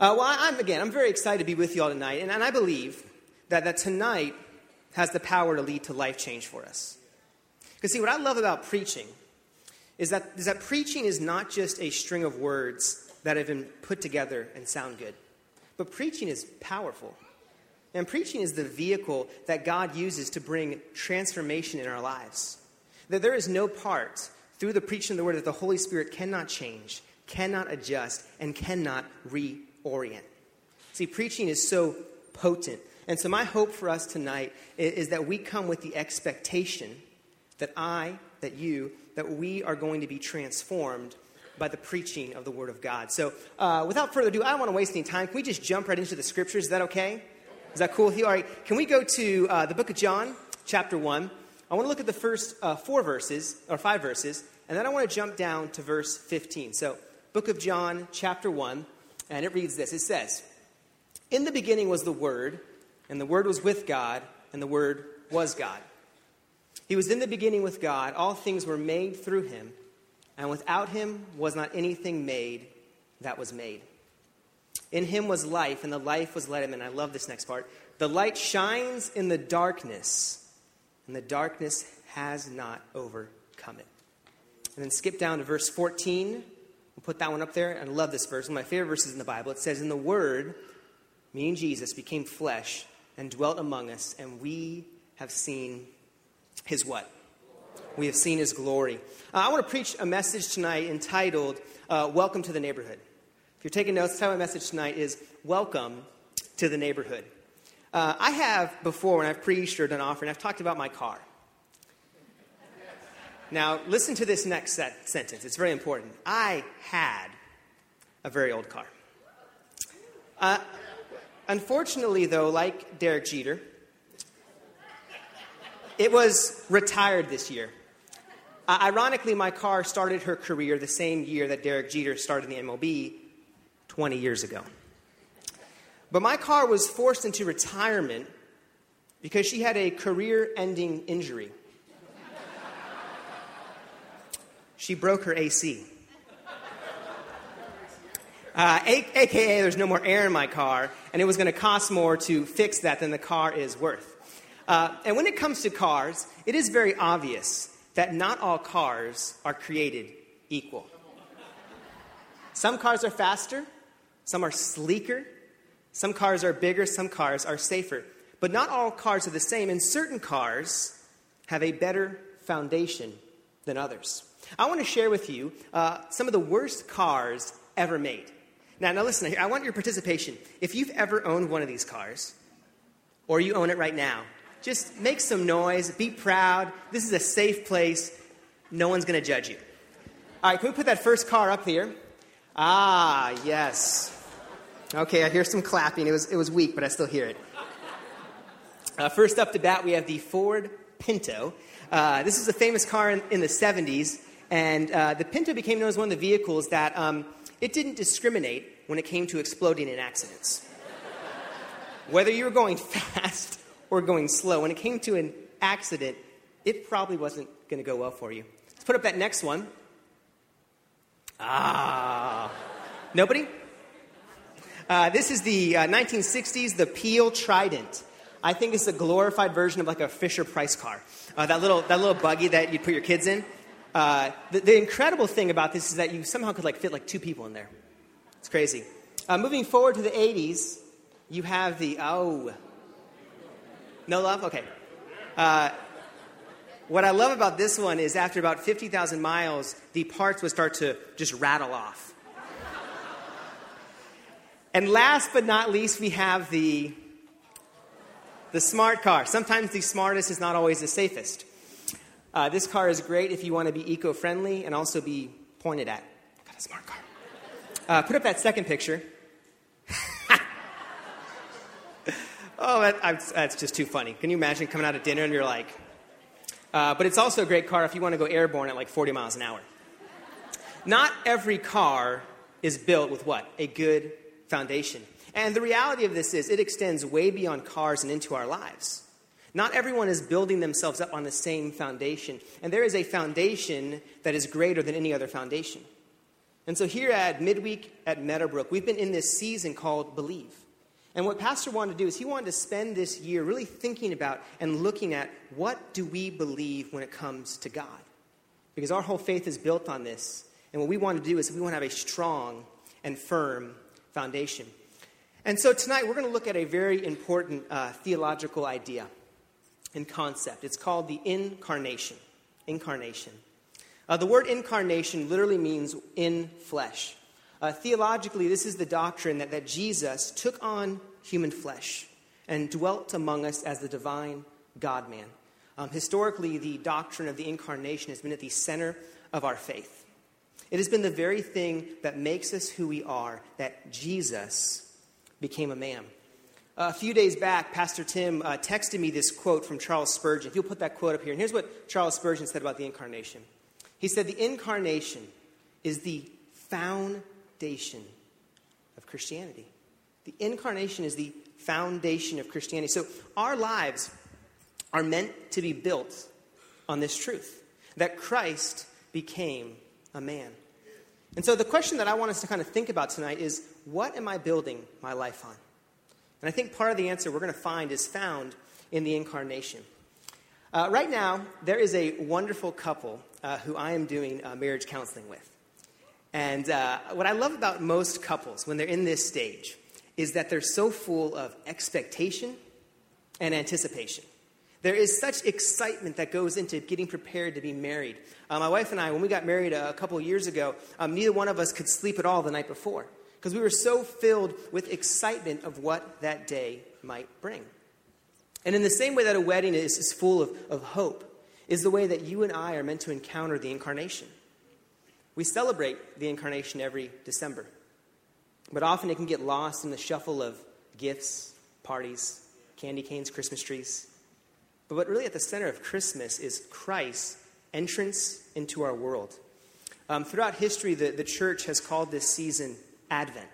Uh, well, I, am again, I'm very excited to be with you all tonight, and, and I believe that, that tonight has the power to lead to life change for us. Because, see, what I love about preaching is that, is that preaching is not just a string of words that have been put together and sound good, but preaching is powerful. And preaching is the vehicle that God uses to bring transformation in our lives. That there is no part through the preaching of the word that the Holy Spirit cannot change, cannot adjust, and cannot re orient. See, preaching is so potent. And so, my hope for us tonight is, is, that we come with the expectation that I, that you, that we are going to be transformed by the preaching of the Word of God. So, uh, without further ado, I don't want to waste any time. Can we just jump right into the scriptures? Is that okay? Is that cool with you? All right, can we go to uh, the book of John, chapter 1? I want to look at the first uh, four verses, or five verses, and then I want to jump down to verse 15. So, book of John, chapter 1. And it reads this It says, In the beginning was the Word, and the Word was with God, and the Word was God. He was in the beginning with God. All things were made through him, and without him was not anything made that was made. In him was life, and the life was let him. And I love this next part. The light shines in the darkness, and the darkness has not overcome it. And then skip down to verse 14. Put that one up there. I love this verse. One of my favorite verses in the Bible. It says, In the Word, meaning Jesus, became flesh and dwelt among us, and we have seen his what? We have seen his glory. Uh, I want to preach a message tonight entitled, uh, Welcome to the Neighborhood. If you're taking notes, my message tonight is Welcome to the Neighborhood. Uh, I have before, when I've preached or done offering, I've talked about my car. Now, listen to this next set, sentence. It's very important. I had a very old car. Uh, unfortunately, though, like Derek Jeter, it was retired this year. Uh, ironically, my car started her career the same year that Derek Jeter started the MLB 20 years ago. But my car was forced into retirement because she had a career ending injury. She broke her AC. Uh, AKA, there's no more air in my car, and it was going to cost more to fix that than the car is worth. Uh, and when it comes to cars, it is very obvious that not all cars are created equal. Some cars are faster, some are sleeker, some cars are bigger, some cars are safer. But not all cars are the same, and certain cars have a better foundation than others. I want to share with you uh, some of the worst cars ever made. Now, now listen, I want your participation. If you've ever owned one of these cars, or you own it right now, just make some noise, be proud. This is a safe place. No one's going to judge you. All right, can we put that first car up here? Ah, yes. Okay, I hear some clapping. It was, it was weak, but I still hear it. Uh, first up to bat, we have the Ford Pinto. Uh, this is a famous car in, in the 70s, and uh, the Pinto became known as one of the vehicles that um, it didn't discriminate when it came to exploding in accidents. Whether you were going fast or going slow. When it came to an accident, it probably wasn't going to go well for you. Let's put up that next one. Ah. Nobody? Uh, this is the uh, 1960s, the Peel Trident. I think it's a glorified version of like a Fisher Price car. Uh, that, little, that little buggy that you'd put your kids in. Uh, the, the, incredible thing about this is that you somehow could like fit like two people in there. It's crazy. Uh, moving forward to the 80s, you have the, oh, no love? Okay. Uh, what I love about this one is after about 50,000 miles, the parts would start to just rattle off. and last but not least, we have the, the smart car. Sometimes the smartest is not always the safest. Uh, this car is great if you want to be eco friendly and also be pointed at. Got a smart car. Uh, put up that second picture. Oh, that, that's just too funny. Can you imagine coming out of dinner and you're like, uh, but it's also a great car if you want to go airborne at like 40 miles an hour. Not every car is built with what? A good foundation. And the reality of this is it extends way beyond cars and into our lives. Not everyone is building themselves up on the same foundation. And there is a foundation that is greater than any other foundation. And so here at Midweek at Meadowbrook, we've been in this season called Believe. And what Pastor wanted to do is he wanted to spend this year really thinking about and looking at what do we believe when it comes to God? Because our whole faith is built on this. And what we want to do is we want to have a strong and firm foundation. And so tonight we're going to look at a very important uh, theological idea and concept. It's called the incarnation. Incarnation. Uh, the word incarnation literally means in flesh. Uh, theologically, this is the doctrine that, that Jesus took on human flesh and dwelt among us as the divine God man. Um, historically, the doctrine of the incarnation has been at the center of our faith. It has been the very thing that makes us who we are, that Jesus became a man. A few days back, Pastor Tim uh, texted me this quote from Charles Spurgeon. He'll put that quote up here. And here's what Charles Spurgeon said about the incarnation He said, The incarnation is the foundation of Christianity. The incarnation is the foundation of Christianity. So our lives are meant to be built on this truth that Christ became a man. And so the question that I want us to kind of think about tonight is what am I building my life on? And I think part of the answer we're going to find is found in the incarnation. Uh, right now, there is a wonderful couple uh, who I am doing uh, marriage counseling with. And uh, what I love about most couples when they're in this stage is that they're so full of expectation and anticipation. There is such excitement that goes into getting prepared to be married. Uh, my wife and I, when we got married a, a couple years ago, um, neither one of us could sleep at all the night before because we were so filled with excitement of what that day might bring. And in the same way that a wedding is, is full of, of hope, is the way that you and I are meant to encounter the incarnation. We celebrate the incarnation every December, but often it can get lost in the shuffle of gifts, parties, candy canes, Christmas trees. But what really at the center of Christmas is Christ's entrance into our world. Um, throughout history, the, the church has called this season Advent.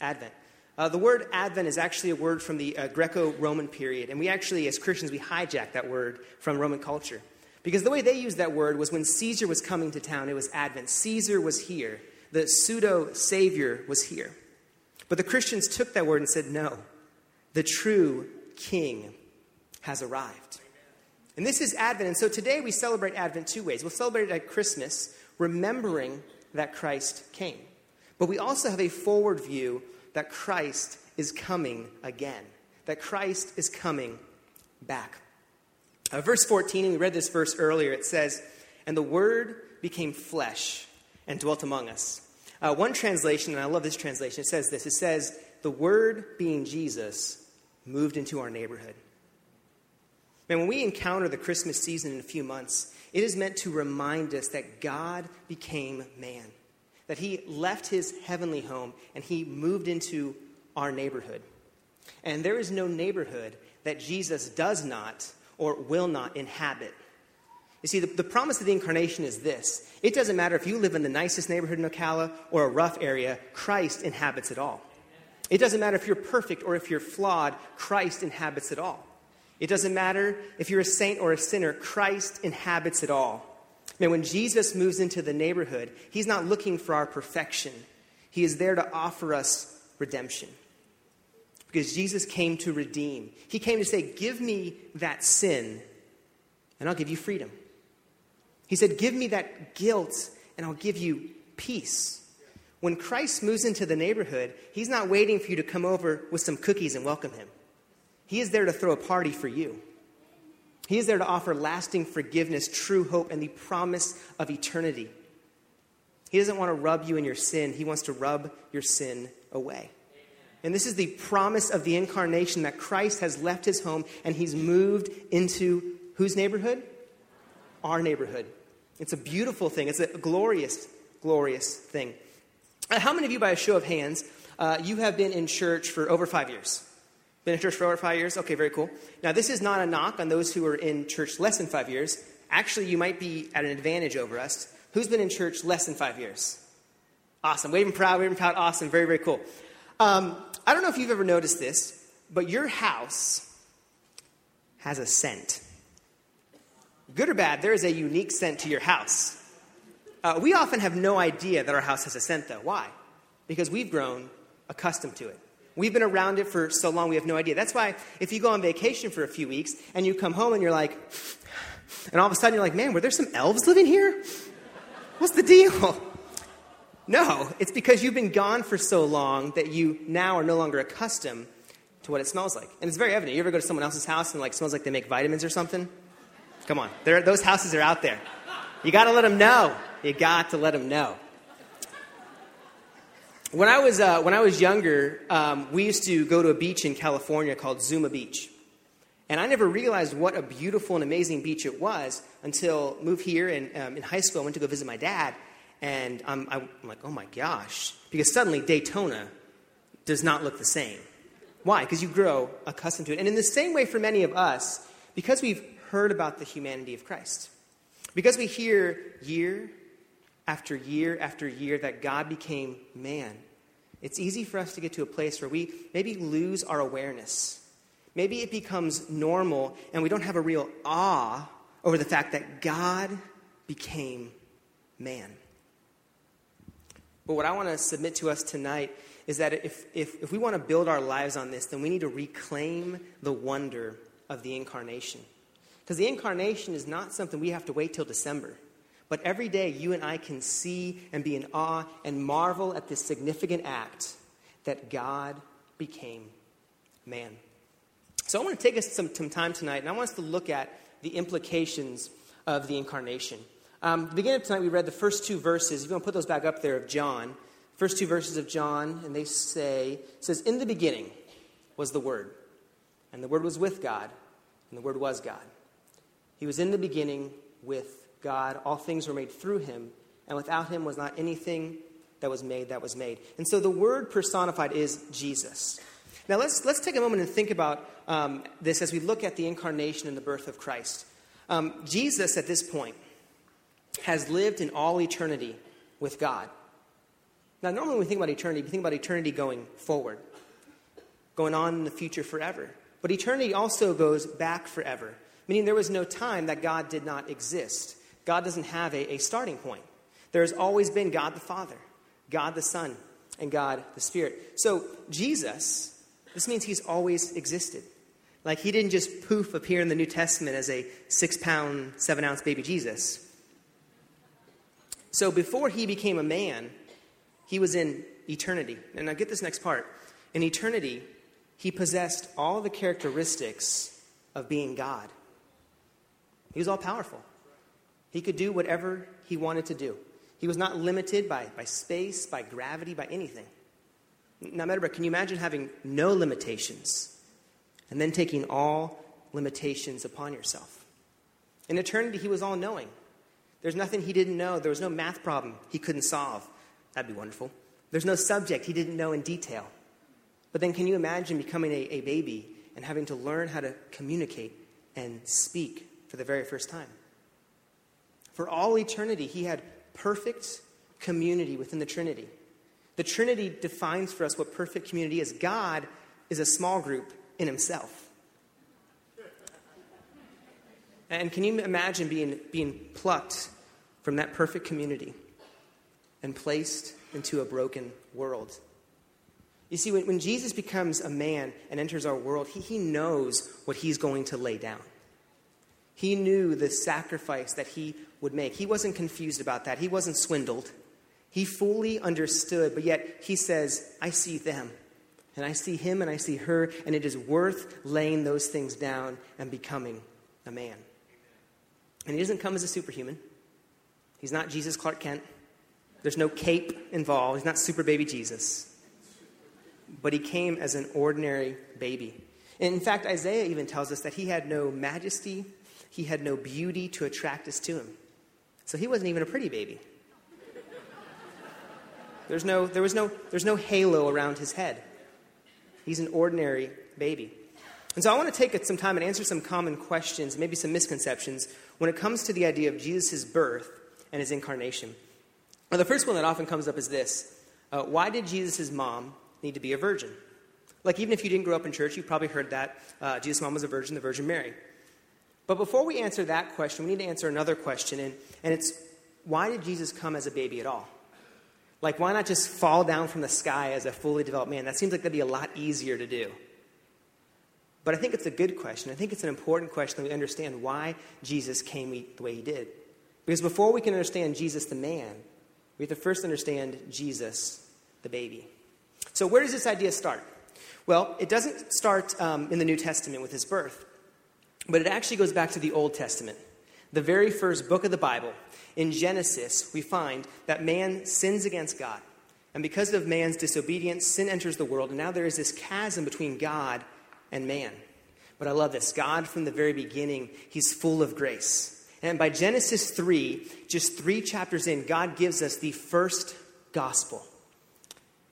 Advent. Uh, the word Advent is actually a word from the uh, Greco Roman period, and we actually, as Christians, we hijack that word from Roman culture. Because the way they used that word was when Caesar was coming to town, it was Advent. Caesar was here, the pseudo Savior was here. But the Christians took that word and said, no, the true King has arrived. And this is Advent. And so today we celebrate Advent two ways. We'll celebrate it at Christmas, remembering that Christ came. But we also have a forward view that Christ is coming again, that Christ is coming back. Uh, verse 14, and we read this verse earlier, it says, And the Word became flesh and dwelt among us. Uh, one translation, and I love this translation, it says this it says, The Word, being Jesus, moved into our neighborhood. Man, when we encounter the Christmas season in a few months, it is meant to remind us that God became man, that he left his heavenly home and he moved into our neighborhood. And there is no neighborhood that Jesus does not or will not inhabit. You see, the, the promise of the incarnation is this it doesn't matter if you live in the nicest neighborhood in Ocala or a rough area, Christ inhabits it all. It doesn't matter if you're perfect or if you're flawed, Christ inhabits it all. It doesn't matter if you're a saint or a sinner, Christ inhabits it all. Man, when Jesus moves into the neighborhood, he's not looking for our perfection, he is there to offer us redemption. Because Jesus came to redeem. He came to say, Give me that sin, and I'll give you freedom. He said, Give me that guilt, and I'll give you peace. When Christ moves into the neighborhood, he's not waiting for you to come over with some cookies and welcome him. He is there to throw a party for you. He is there to offer lasting forgiveness, true hope, and the promise of eternity. He doesn't want to rub you in your sin, He wants to rub your sin away. And this is the promise of the incarnation that Christ has left his home and he's moved into whose neighborhood? Our neighborhood. It's a beautiful thing. It's a glorious, glorious thing. Uh, how many of you, by a show of hands, uh, you have been in church for over five years? Been in church for over five years? Okay, very cool. Now, this is not a knock on those who are in church less than five years. Actually, you might be at an advantage over us. Who's been in church less than five years? Awesome. Waving proud, waving proud. Awesome. Very, very cool. Um, I don't know if you've ever noticed this, but your house has a scent. Good or bad, there is a unique scent to your house. Uh, we often have no idea that our house has a scent, though. Why? Because we've grown accustomed to it. We've been around it for so long, we have no idea. That's why if you go on vacation for a few weeks and you come home and you're like, and all of a sudden you're like, man, were there some elves living here? What's the deal? No, it's because you've been gone for so long that you now are no longer accustomed to what it smells like. And it's very evident. You ever go to someone else's house and like smells like they make vitamins or something? Come on, those houses are out there. You got to let them know. You got to let them know. When I was, uh, when I was younger, um, we used to go to a beach in California called Zuma Beach. And I never realized what a beautiful and amazing beach it was until moved here and um, in high school. I went to go visit my dad, and I'm, I'm like, oh my gosh, because suddenly Daytona does not look the same. Why? Because you grow accustomed to it. And in the same way for many of us, because we've heard about the humanity of Christ, because we hear year after year after year that God became man, it's easy for us to get to a place where we maybe lose our awareness. Maybe it becomes normal and we don't have a real awe over the fact that God became man. But what I want to submit to us tonight is that if, if, if we want to build our lives on this, then we need to reclaim the wonder of the incarnation. Because the incarnation is not something we have to wait till December. But every day, you and I can see and be in awe and marvel at this significant act that God became man. So I want to take us some, some time tonight, and I want us to look at the implications of the incarnation. Um, the beginning of tonight, we read the first two verses. If you want to put those back up there of John, first two verses of John, and they say, says, In the beginning was the Word, and the Word was with God, and the Word was God. He was in the beginning with God. All things were made through him, and without him was not anything that was made that was made. And so the word personified is Jesus. Now let's, let's take a moment and think about um, this as we look at the incarnation and the birth of Christ. Um, Jesus, at this point, has lived in all eternity with God. Now, normally when we think about eternity, we think about eternity going forward, going on in the future forever. But eternity also goes back forever, meaning there was no time that God did not exist. God doesn't have a, a starting point. There has always been God the Father, God the Son, and God the Spirit. So, Jesus, this means he's always existed. Like, he didn't just poof appear in the New Testament as a six pound, seven ounce baby Jesus. So, before he became a man, he was in eternity. And now, get this next part. In eternity, he possessed all the characteristics of being God. He was all powerful. He could do whatever he wanted to do. He was not limited by, by space, by gravity, by anything. Now, Meadowbrook, can you imagine having no limitations and then taking all limitations upon yourself? In eternity, he was all knowing. There's nothing he didn't know. There was no math problem he couldn't solve. That'd be wonderful. There's no subject he didn't know in detail. But then, can you imagine becoming a, a baby and having to learn how to communicate and speak for the very first time? For all eternity, he had perfect community within the Trinity. The Trinity defines for us what perfect community is. God is a small group in himself. And can you imagine being, being plucked from that perfect community and placed into a broken world? You see, when, when Jesus becomes a man and enters our world, he, he knows what he's going to lay down. He knew the sacrifice that he would make. He wasn't confused about that. He wasn't swindled. He fully understood, but yet he says, I see them. And I see him and I see her, and it is worth laying those things down and becoming a man. And he doesn't come as a superhuman. He's not Jesus Clark Kent. There's no cape involved. He's not super baby Jesus. But he came as an ordinary baby. And in fact, Isaiah even tells us that he had no majesty he had no beauty to attract us to him. So he wasn't even a pretty baby. There's no, there was no, there's no halo around his head. He's an ordinary baby. And so I want to take some time and answer some common questions, maybe some misconceptions, when it comes to the idea of Jesus' birth and his incarnation. Well, the first one that often comes up is this uh, Why did Jesus' mom need to be a virgin? Like, even if you didn't grow up in church, you probably heard that uh, Jesus' mom was a virgin, the Virgin Mary. But before we answer that question, we need to answer another question, and, and it's why did Jesus come as a baby at all? Like, why not just fall down from the sky as a fully developed man? That seems like that'd be a lot easier to do. But I think it's a good question. I think it's an important question that we understand why Jesus came the way he did. Because before we can understand Jesus the man, we have to first understand Jesus the baby. So, where does this idea start? Well, it doesn't start um, in the New Testament with his birth, but it actually goes back to the Old Testament, the very first book of the Bible. In Genesis, we find that man sins against God. And because of man's disobedience, sin enters the world, and now there is this chasm between God and man. But I love this God, from the very beginning, he's full of grace. And by Genesis 3, just three chapters in, God gives us the first gospel.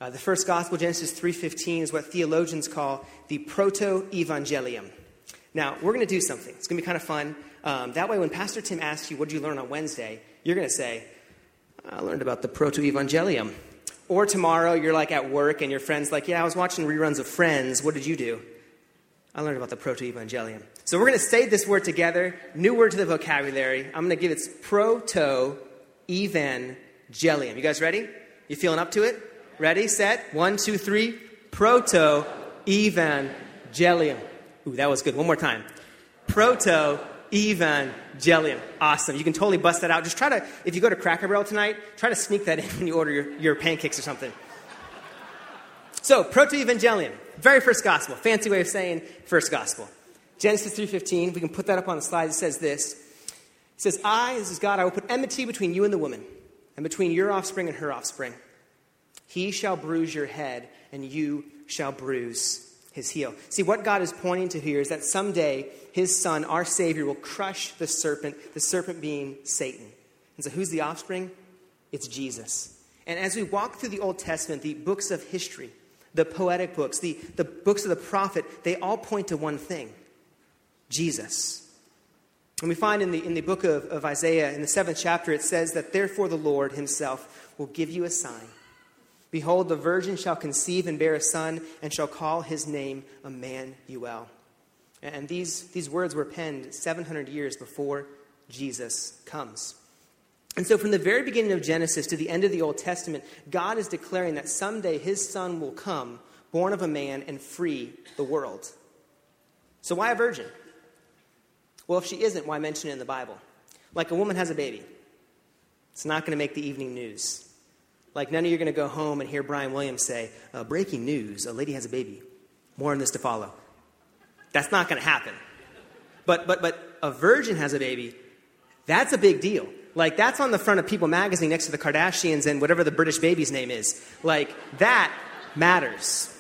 Uh, the first gospel, Genesis 3.15, is what theologians call the proto-evangelium. Now, we're going to do something. It's going to be kind of fun. Um, that way, when Pastor Tim asks you, what did you learn on Wednesday? You're going to say, I learned about the proto-evangelium. Or tomorrow, you're like at work and your friend's like, yeah, I was watching reruns of Friends. What did you do? I learned about the proto-evangelium. So we're going to say this word together. New word to the vocabulary. I'm going to give it proto-evangelium. You guys ready? You feeling up to it? Ready, set, one, two, three. Proto-evangelium. Ooh, that was good. One more time. Proto-evangelium. Awesome. You can totally bust that out. Just try to, if you go to Cracker Barrel tonight, try to sneak that in when you order your, your pancakes or something. So, proto-evangelium. Very first gospel. Fancy way of saying first gospel. Genesis 3.15, we can put that up on the slide. It says this. It says, I, this is God, I will put enmity between you and the woman, and between your offspring and her offspring. He shall bruise your head, and you shall bruise his heel. See, what God is pointing to here is that someday his son, our Savior, will crush the serpent, the serpent being Satan. And so, who's the offspring? It's Jesus. And as we walk through the Old Testament, the books of history, the poetic books, the, the books of the prophet, they all point to one thing Jesus. And we find in the, in the book of, of Isaiah, in the seventh chapter, it says that therefore the Lord himself will give you a sign. Behold, the virgin shall conceive and bear a son, and shall call his name Emmanuel. And these, these words were penned 700 years before Jesus comes. And so, from the very beginning of Genesis to the end of the Old Testament, God is declaring that someday his son will come, born of a man, and free the world. So, why a virgin? Well, if she isn't, why mention it in the Bible? Like a woman has a baby, it's not going to make the evening news. Like, none of you are going to go home and hear Brian Williams say, uh, Breaking news, a lady has a baby. More on this to follow. That's not going to happen. But, but, but a virgin has a baby, that's a big deal. Like, that's on the front of People magazine next to the Kardashians and whatever the British baby's name is. Like, that matters.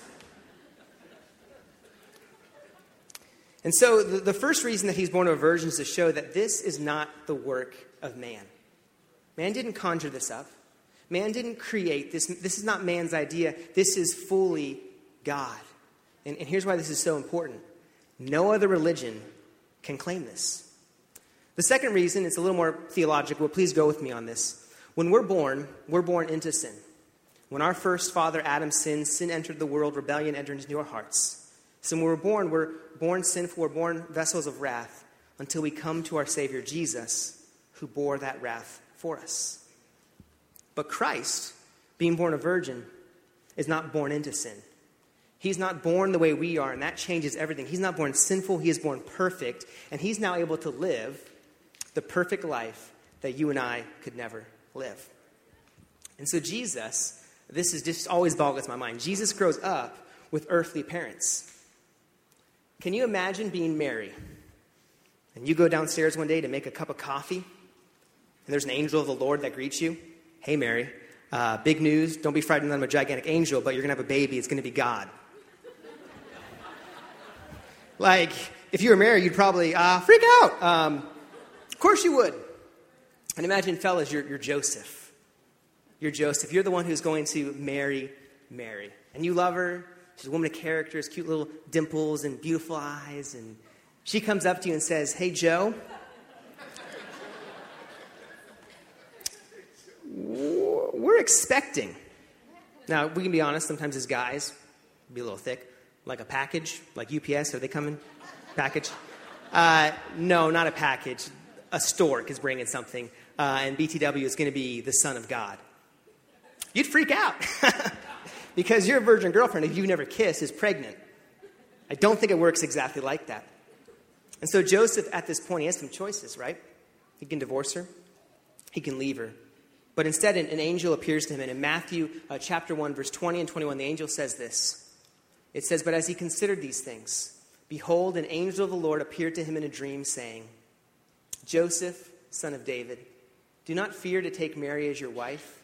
And so, the, the first reason that he's born of a virgin is to show that this is not the work of man. Man didn't conjure this up. Man didn't create this. This is not man's idea. This is fully God. And, and here's why this is so important no other religion can claim this. The second reason, it's a little more theological, please go with me on this. When we're born, we're born into sin. When our first father, Adam, sinned, sin entered the world, rebellion entered into our hearts. So when we're born, we're born sinful, we're born vessels of wrath until we come to our Savior, Jesus, who bore that wrath for us. But Christ, being born a virgin, is not born into sin. He's not born the way we are, and that changes everything. He's not born sinful, he is born perfect, and he's now able to live the perfect life that you and I could never live. And so, Jesus, this is just always boggles my mind. Jesus grows up with earthly parents. Can you imagine being Mary? And you go downstairs one day to make a cup of coffee, and there's an angel of the Lord that greets you. Hey, Mary, uh, big news. Don't be frightened that I'm a gigantic angel, but you're going to have a baby. It's going to be God. like, if you were Mary, you'd probably uh, freak out. Um, of course you would. And imagine, fellas, you're, you're Joseph. You're Joseph. You're the one who's going to marry Mary. And you love her. She's a woman of characters, cute little dimples and beautiful eyes. And she comes up to you and says, Hey, Joe, we're expecting. Now, we can be honest, sometimes as guys, be a little thick, like a package, like UPS, are they coming? Package? Uh, no, not a package. A stork is bringing something. uh, and BTW is going to be the Son of God. You'd freak out because your virgin girlfriend, if you've never kissed, is pregnant. I don't think it works exactly like that. And so Joseph, at this point, he has some choices, right? He can divorce her, he can leave her. But instead, an, angel appears to him. And in Matthew uh, chapter 1, verse 20 and 21, the angel says this It says, But as he considered these things, behold, an angel of the Lord appeared to him in a dream, saying, Joseph, son of David, do not fear to take Mary as your wife,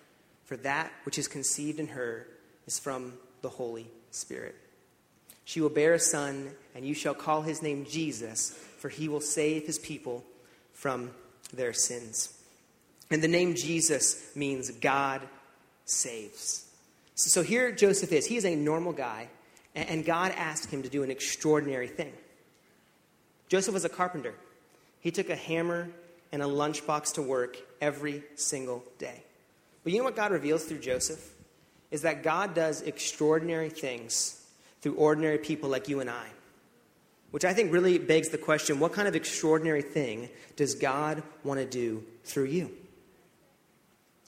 for that which is conceived in her is from the Holy Spirit. She will bear a son, and you shall call his name Jesus, for he will save his people from their sins. And the name Jesus means God saves. So here Joseph is. He is a normal guy, and God asked him to do an extraordinary thing. Joseph was a carpenter. He took a hammer and a lunchbox to work every single day. But you know what God reveals through Joseph? Is that God does extraordinary things through ordinary people like you and I. Which I think really begs the question what kind of extraordinary thing does God want to do through you?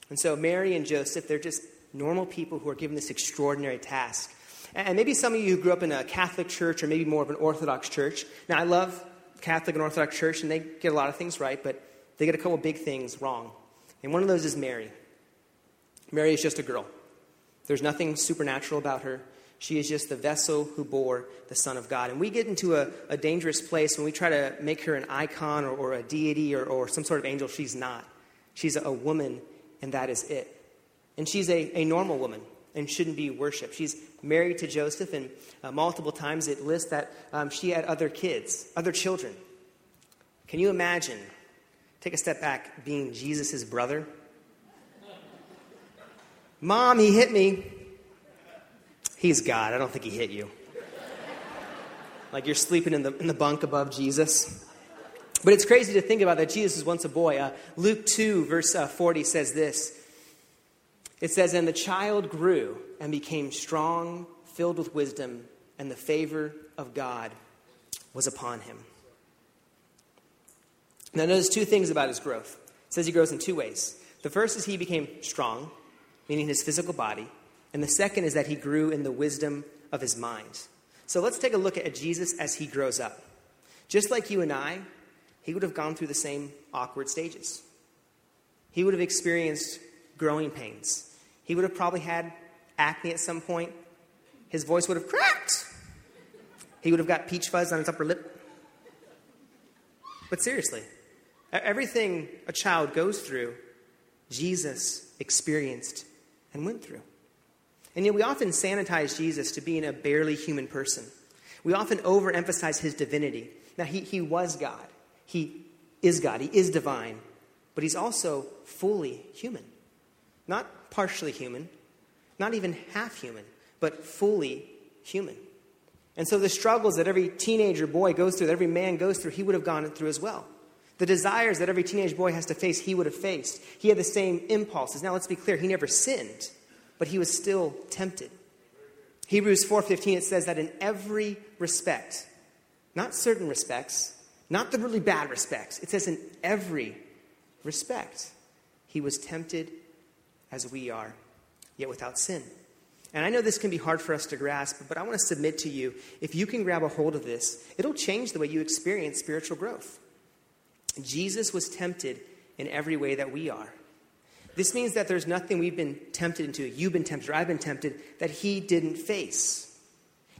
And so, Mary and Joseph, they're just normal people who are given this extraordinary task. And maybe some of you who grew up in a Catholic church or maybe more of an Orthodox church. Now, I love Catholic and Orthodox church, and they get a lot of things right, but they get a couple big things wrong. And one of those is Mary. Mary is just a girl. There's nothing supernatural about her. She is just the vessel who bore the Son of God. And we get into a, a dangerous place when we try to make her an icon or, or a deity or, or, some sort of angel. She's not. She's a, a woman, and that is it. And she's a, a normal woman and shouldn't be worshiped. She's married to Joseph, and uh, multiple times it lists that um, she had other kids, other children. Can you imagine, take a step back, being Jesus' brother? Mom, he hit me. He's God. I don't think he hit you. Like you're sleeping in the, in the bunk above Jesus. But it's crazy to think about that Jesus was once a boy. Uh, Luke 2, verse uh, 40 says this It says, And the child grew and became strong, filled with wisdom, and the favor of God was upon him. Now, notice two things about his growth. It says he grows in two ways. The first is he became strong, meaning his physical body. And the second is that he grew in the wisdom of his mind. So let's take a look at Jesus as he grows up. Just like you and I, he would have gone through the same awkward stages. He would have experienced growing pains. He would have probably had acne at some point. His voice would have cracked. He would have got peach fuzz on his upper lip. But seriously, everything a child goes through, Jesus experienced and went through. And yet we often sanitize Jesus to being a barely human person. We often overemphasize his divinity. Now, he, he was God. He is God. He is divine. But he's also fully human. Not partially human, not even half human, but fully human. And so the struggles that every teenager boy goes through, that every man goes through, he would have gone through as well. The desires that every teenage boy has to face, he would have faced. He had the same impulses. Now, let's be clear, he never sinned but he was still tempted. Hebrews 4:15 it says that in every respect, not certain respects, not the really bad respects. It says in every respect, he was tempted as we are, yet without sin. And I know this can be hard for us to grasp, but I want to submit to you if you can grab a hold of this, it'll change the way you experience spiritual growth. Jesus was tempted in every way that we are. This means that there's nothing we've been tempted into, you've been tempted, or I've been tempted, that he didn't face.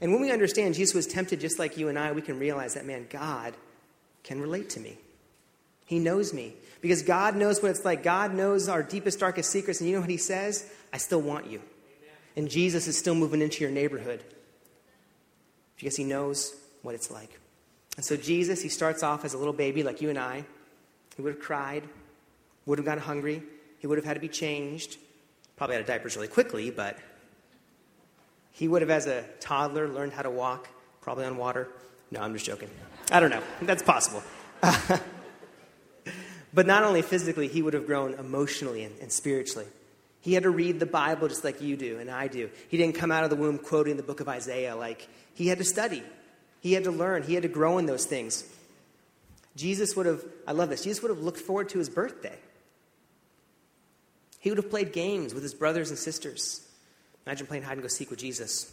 And when we understand Jesus was tempted just like you and I, we can realize that, man, God can relate to me. He knows me. Because God knows what it's like. God knows our deepest, darkest secrets. And you know what He says? I still want you. And Jesus is still moving into your neighborhood because He knows what it's like. And so, Jesus, He starts off as a little baby like you and I. He would have cried, would have gotten hungry, he would have had to be changed, probably of diapers really quickly, but he would have, as a toddler, learned how to walk, probably on water. No, I'm just joking. I don't know. That's possible. but not only physically, he would have grown emotionally and, and, spiritually. He had to read the Bible just like you do and I do. He didn't come out of the womb quoting the book of Isaiah. Like, he had to study, he had to learn, he had to grow in those things. Jesus would have, I love this, Jesus would have looked forward to his birthday. He would have played games with his brothers and sisters. Imagine playing hide and go seek with Jesus.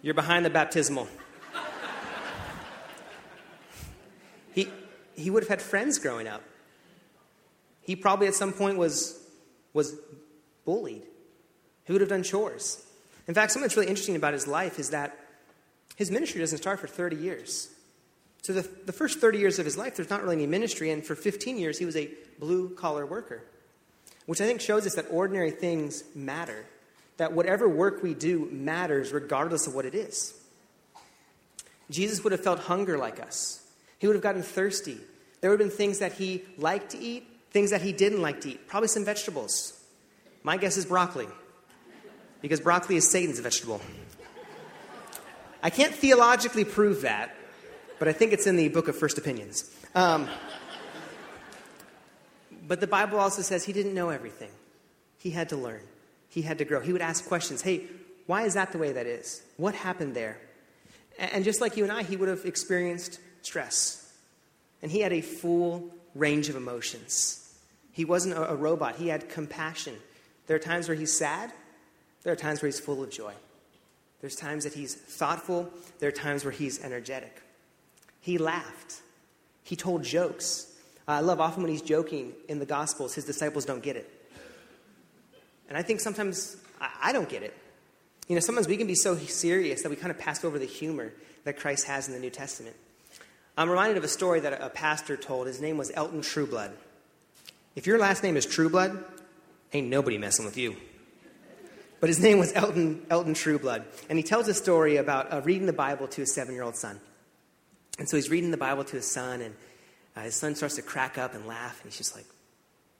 You're behind the baptismal. He, he would have had friends growing up. He probably at some point was, was bullied. He would have done chores. In fact, something that's really interesting about his life is that his ministry doesn't start for 30 years. So, the, the first 30 years of his life, there's not really any ministry, and for 15 years, he was a blue collar worker, which I think shows us that ordinary things matter, that whatever work we do matters regardless of what it is. Jesus would have felt hunger like us, he would have gotten thirsty. There would have been things that he liked to eat, things that he didn't like to eat, probably some vegetables. My guess is broccoli, because broccoli is Satan's vegetable. I can't theologically prove that, but I think it's in the book of First Opinions. Um, but the Bible also says he didn't know everything. He had to learn, he had to grow. He would ask questions Hey, why is that the way that is? What happened there? And just like you and I, he would have experienced stress. And he had a full range of emotions. He wasn't a, robot, he had compassion. There are times where he's sad, there are times where he's full of joy. There's times that he's thoughtful, there are times where he's energetic. He laughed, he told jokes. Uh, I love often when he's joking in the Gospels, his disciples don't get it. And I think sometimes I, I don't get it. You know, sometimes we can be so serious that we kind of pass over the humor that Christ has in the New Testament. I'm reminded of a story that a pastor told. His name was Elton Trueblood. If your last name is Trueblood, ain't nobody messing with you. But his name was Elton, Elton Trueblood. And he tells a story about uh, reading the Bible to his seven year old son. And so he's reading the Bible to his son, and uh, his son starts to crack up and laugh. And he's just like,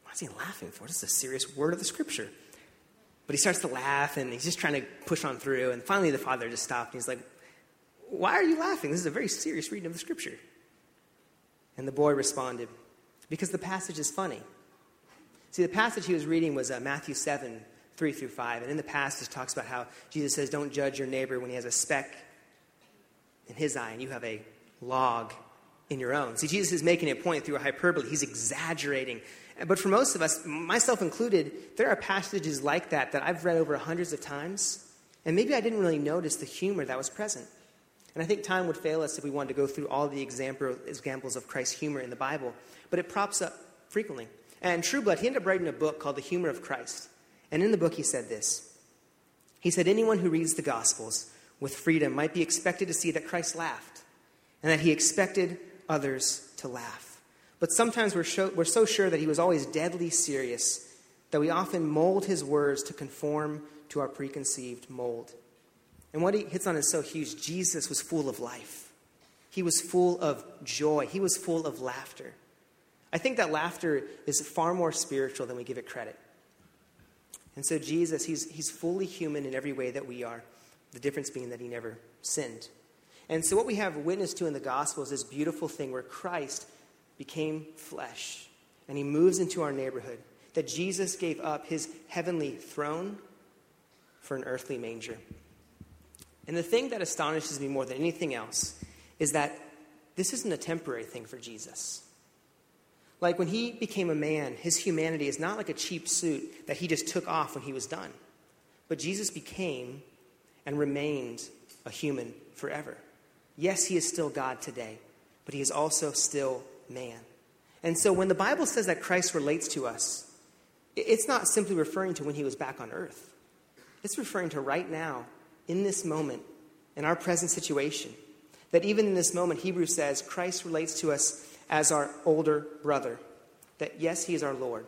What is he laughing for? This is a serious word of the scripture. But he starts to laugh, and he's just trying to push on through. And finally, the father just stopped, and he's like, Why are you laughing? This is a very serious reading of the scripture. And the boy responded, Because the passage is funny. See, the passage he was reading was uh, Matthew 7, 3 through 5. And in the passage, it talks about how Jesus says, Don't judge your neighbor when he has a speck in his eye and you have a log in your own. See, Jesus is making a point through a hyperbole. He's exaggerating. But for most of us, myself included, there are passages like that that I've read over hundreds of times, and maybe I didn't really notice the humor that was present. And I think time would fail us if we wanted to go through all the example, examples of Christ's humor in the Bible, but it props up frequently. And Trueblood, he ended up writing a book called The Humor of Christ. And in the book, he said this He said, Anyone who reads the Gospels with freedom might be expected to see that Christ laughed and that he expected others to laugh. But sometimes we're, show, we're so sure that he was always deadly serious that we often mold his words to conform to our preconceived mold. And what he hits on is so huge. Jesus was full of life, he was full of joy, he was full of laughter. I think that laughter is far more spiritual than we give it credit. And so, Jesus, he's, he's fully human in every way that we are, the difference being that he never sinned. And so, what we have witnessed to in the gospel is this beautiful thing where Christ became flesh and he moves into our neighborhood. That Jesus gave up his heavenly throne for an earthly manger. And the thing that astonishes me more than anything else is that this isn't a temporary thing for Jesus. Like when he became a man, his humanity is not like a cheap suit that he just took off when he was done. But Jesus became and remained a human forever. Yes, he is still God today, but he is also still man. And so when the Bible says that Christ relates to us, it's not simply referring to when he was back on earth. It's referring to right now, in this moment, in our present situation. That even in this moment, Hebrews says Christ relates to us as our older brother. That yes, he is our Lord.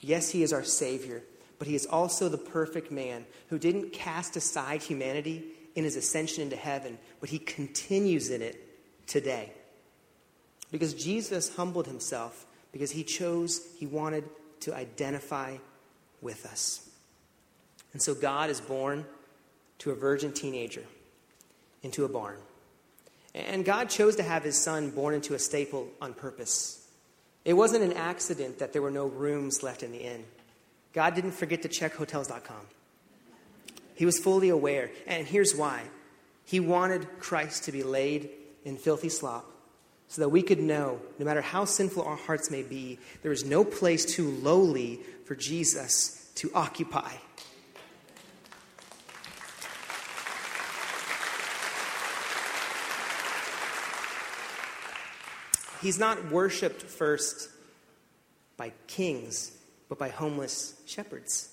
Yes, he is our Savior. But he is also the perfect man who didn't cast aside humanity in his ascension into heaven, but he continues in it today. Because Jesus humbled himself because he chose, he wanted to identify with us. And so God is born to a virgin teenager into a barn. And God chose to have his son born into a staple on purpose. It wasn't an accident that there were no rooms left in the inn. God didn't forget to check hotels.com. He was fully aware. And here's why He wanted Christ to be laid in filthy slop so that we could know, no matter how sinful our hearts may be, there is no place too lowly for Jesus to occupy. He's not worshiped first by kings, but by homeless shepherds.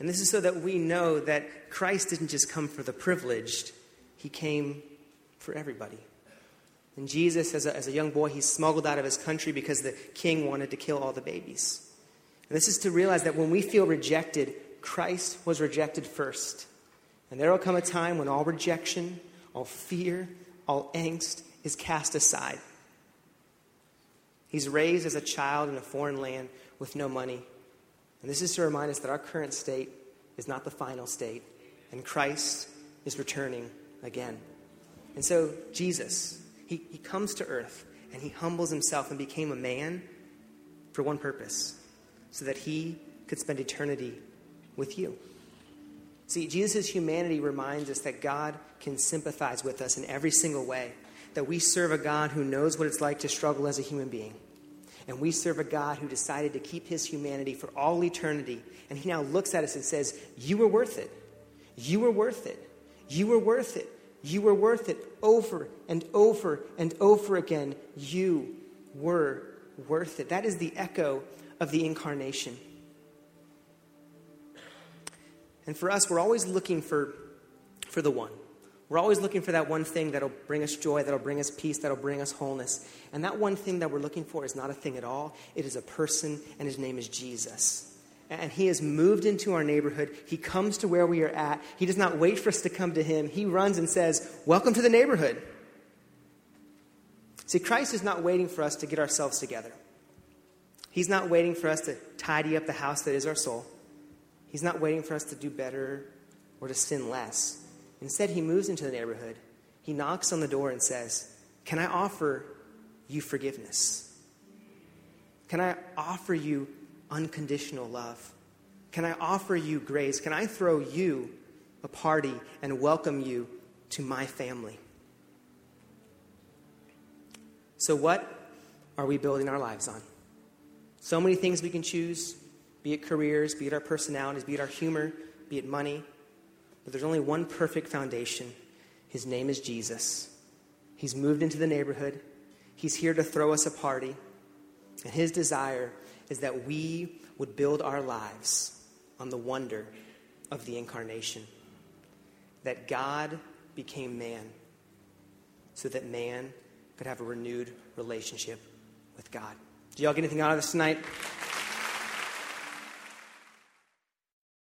And this is so that we know that Christ didn't just come for the privileged, he came for everybody. And Jesus, as a, as a young boy, he's smuggled out of his country because the king wanted to kill all the babies. And this is to realize that when we feel rejected, Christ was rejected first. And there will come a time when all rejection, all fear, all angst is cast aside. He's raised as a child in a foreign land with no money. And this is to remind us that our current state is not the final state, and Christ is returning again. And so, Jesus, he, he comes to earth and he humbles himself and became a man for one purpose so that he could spend eternity with you. See, Jesus' humanity reminds us that God can sympathize with us in every single way that we serve a God who knows what it's like to struggle as a human being. And we serve a God who decided to keep his humanity for all eternity. And he now looks at us and says, You were worth it. You were worth it. You were worth it. You were worth it over and over and over again. You were worth it. That is the echo of the incarnation. And for us, we're always looking for, for the one. We're always looking for that one thing that'll bring us joy, that'll bring us peace, that'll bring us wholeness. And that one thing that we're looking for is not a thing at all. It is a person, and his name is Jesus. And he has moved into our neighborhood. He comes to where we are at. He does not wait for us to come to him. He runs and says, Welcome to the neighborhood. See, Christ is not waiting for us to get ourselves together. He's not waiting for us to tidy up the house that is our soul. He's not waiting for us to do better or to sin less. Instead, he moves into the neighborhood. He knocks on the door and says, Can I offer you forgiveness? Can I offer you unconditional love? Can I offer you grace? Can I throw you a party and welcome you to my family? So, what are we building our lives on? So many things we can choose be it careers, be it our personalities, be it our humor, be it money. But there's only one perfect foundation. His name is Jesus. He's moved into the neighborhood, He's here to throw us a party. And His desire is that we would build our lives on the wonder of the incarnation. That God became man so that man could have a renewed relationship with God. Do y'all get anything out of this tonight?